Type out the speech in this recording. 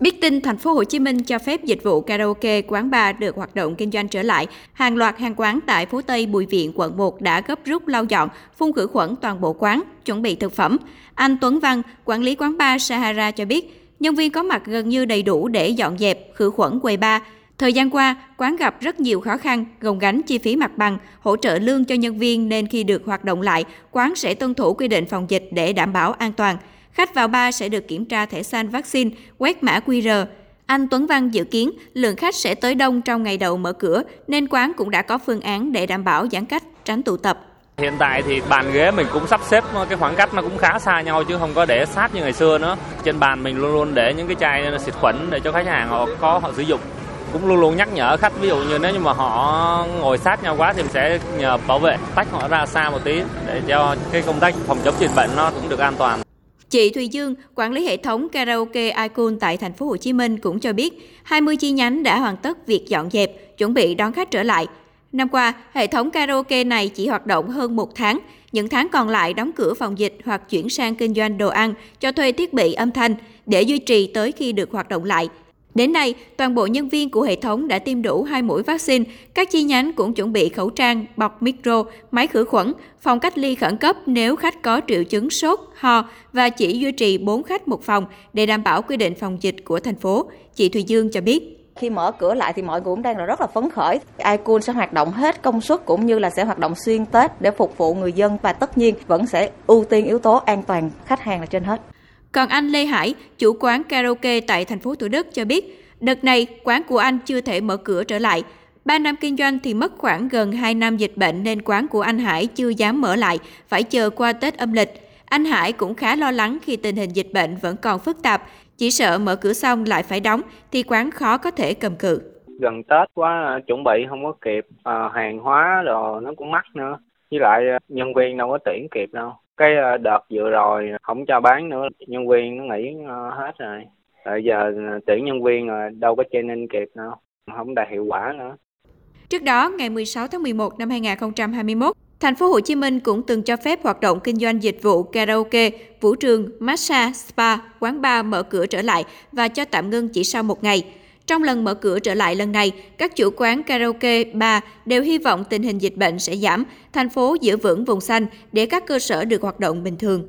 Biết tin thành phố Hồ Chí Minh cho phép dịch vụ karaoke, quán bar được hoạt động kinh doanh trở lại, hàng loạt hàng quán tại phố Tây Bùi Viện, quận 1 đã gấp rút lau dọn, phun khử khuẩn toàn bộ quán, chuẩn bị thực phẩm. Anh Tuấn Văn, quản lý quán bar Sahara cho biết, nhân viên có mặt gần như đầy đủ để dọn dẹp, khử khuẩn quầy bar. Thời gian qua, quán gặp rất nhiều khó khăn, gồng gánh chi phí mặt bằng, hỗ trợ lương cho nhân viên nên khi được hoạt động lại, quán sẽ tuân thủ quy định phòng dịch để đảm bảo an toàn. Khách vào bar sẽ được kiểm tra thẻ xanh vaccine, quét mã QR. Anh Tuấn Văn dự kiến lượng khách sẽ tới đông trong ngày đầu mở cửa nên quán cũng đã có phương án để đảm bảo giãn cách, tránh tụ tập. Hiện tại thì bàn ghế mình cũng sắp xếp cái khoảng cách nó cũng khá xa nhau chứ không có để sát như ngày xưa nữa. Trên bàn mình luôn luôn để những cái chai xịt khuẩn để cho khách hàng họ có họ sử dụng. Cũng luôn luôn nhắc nhở khách ví dụ như nếu như mà họ ngồi sát nhau quá thì mình sẽ nhờ bảo vệ tách họ ra xa một tí để cho cái công tác phòng chống dịch bệnh nó cũng được an toàn. Chị Thùy Dương, quản lý hệ thống karaoke Icon tại thành phố Hồ Chí Minh cũng cho biết, 20 chi nhánh đã hoàn tất việc dọn dẹp, chuẩn bị đón khách trở lại. Năm qua, hệ thống karaoke này chỉ hoạt động hơn một tháng, những tháng còn lại đóng cửa phòng dịch hoặc chuyển sang kinh doanh đồ ăn, cho thuê thiết bị âm thanh để duy trì tới khi được hoạt động lại. Đến nay, toàn bộ nhân viên của hệ thống đã tiêm đủ hai mũi vaccine, các chi nhánh cũng chuẩn bị khẩu trang, bọc micro, máy khử khuẩn, phòng cách ly khẩn cấp nếu khách có triệu chứng sốt, ho và chỉ duy trì 4 khách một phòng để đảm bảo quy định phòng dịch của thành phố. Chị Thùy Dương cho biết khi mở cửa lại thì mọi người cũng đang là rất là phấn khởi. iCool sẽ hoạt động hết công suất cũng như là sẽ hoạt động xuyên Tết để phục vụ người dân và tất nhiên vẫn sẽ ưu tiên yếu tố an toàn khách hàng là trên hết. Còn anh Lê Hải, chủ quán karaoke tại thành phố Thủ Đức cho biết, đợt này quán của anh chưa thể mở cửa trở lại. Ba năm kinh doanh thì mất khoảng gần 2 năm dịch bệnh nên quán của anh Hải chưa dám mở lại, phải chờ qua Tết âm lịch. Anh Hải cũng khá lo lắng khi tình hình dịch bệnh vẫn còn phức tạp, chỉ sợ mở cửa xong lại phải đóng thì quán khó có thể cầm cự. Gần Tết quá chuẩn bị không có kịp, à, hàng hóa rồi nó cũng mắc nữa. Với lại nhân viên đâu có tuyển kịp đâu cái ờ, đợt vừa rồi không cho bán nữa nhân viên nó nghỉ ờ, hết rồi bây giờ ờ, tuyển nhân viên rồi đâu có training kịp đâu không đạt hiệu quả nữa Trước đó, ngày 16 tháng 11 năm 2021, Thành phố Hồ Chí Minh cũng từng cho phép hoạt động kinh doanh dịch vụ karaoke, vũ trường, massage, spa, quán bar mở cửa trở lại và cho tạm ngưng chỉ sau một ngày. Trong lần mở cửa trở lại lần này, các chủ quán karaoke, bar đều hy vọng tình hình dịch bệnh sẽ giảm, thành phố giữ vững vùng xanh để các cơ sở được hoạt động bình thường.